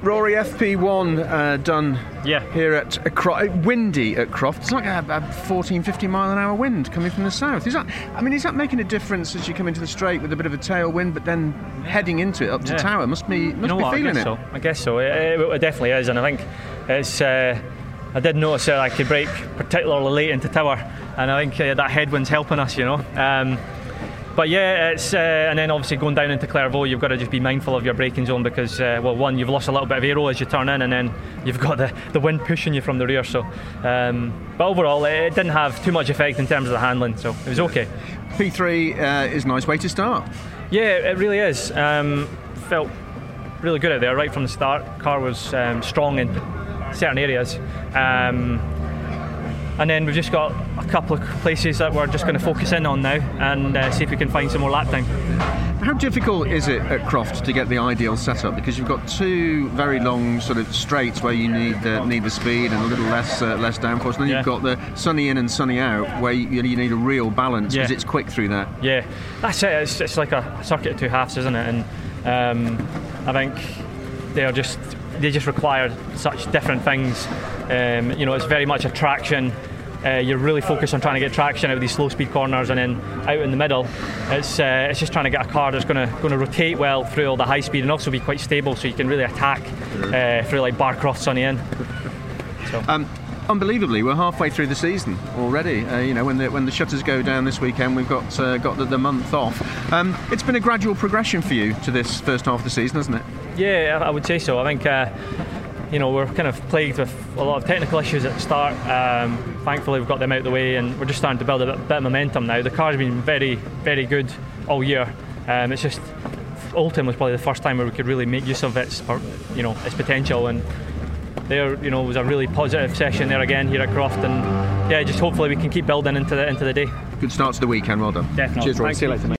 Rory FP1 uh, done Yeah. here at a Cro- windy at Croft. It's like a, a 14, 15 mile an hour wind coming from the south. Is that? I mean, is that making a difference as you come into the straight with a bit of a tailwind, but then heading into it up to Yeah. Tower? Must be must you know be what? I feeling guess it. so. I guess so. It, it, it definitely is, and I think it's. Uh, I did notice that I could break particularly late into Tower, and I think uh, that headwind's helping us. You know. Um, but yeah, it's uh, and then obviously going down into Clervaux, you've got to just be mindful of your braking zone because uh, well, one, you've lost a little bit of aero as you turn in, and then you've got the, the wind pushing you from the rear. So, um, but overall, it, didn't have too much effect in terms of the handling, so it was okay. P3 uh, is a nice way to start. Yeah, it really is. Um, felt really good out there right from the start. Car was um, strong in certain areas. Um, and then we've just got a couple of places that we're just going to focus in on now and uh, see if we can find some more lap time. How difficult is it at Croft to get the ideal setup? Because you've got two very long sort of straights where you need the, need the speed and a little less uh, less downforce. And then Yeah. you've got the sunny in and sunny out where you, you need a real balance because Yeah. it's quick through there. Yeah, that's it. It's, it's like a circuit of two halves, isn't it? And um, I think they're just they just require such different things. Um, you know, it's very much a traction. Uh, you're really focused on trying to get traction out of these slow speed corners, and then out in the middle, it's uh, it's just trying to get a car that's going to going to rotate well through all the high speed and also be quite stable, so you can really attack uh, through like Barcroft, Sunny in. Um, unbelievably, we're halfway through the season already. Uh, you know, when the when the shutters go down this weekend, we've got uh, got the, the month off. Um, it's been a gradual progression for you to this first half of the season, hasn't it? Yeah, I would say so. I think uh, you know we're kind of plagued with a lot of technical issues at the start. Um, thankfully, we've got them out of the way, and we're just starting to build a bit, bit of momentum now. The car's been very, very good all year. Um, it's just Oulton was probably the first time where we could really make use of its, you know, its potential and. There, you know, was a really positive session there again here at Croft, and yeah, just hopefully we can keep building into the into the day. Good start to the weekend. Well done. Definitely. Cheers, Roy. See you you. later, mate.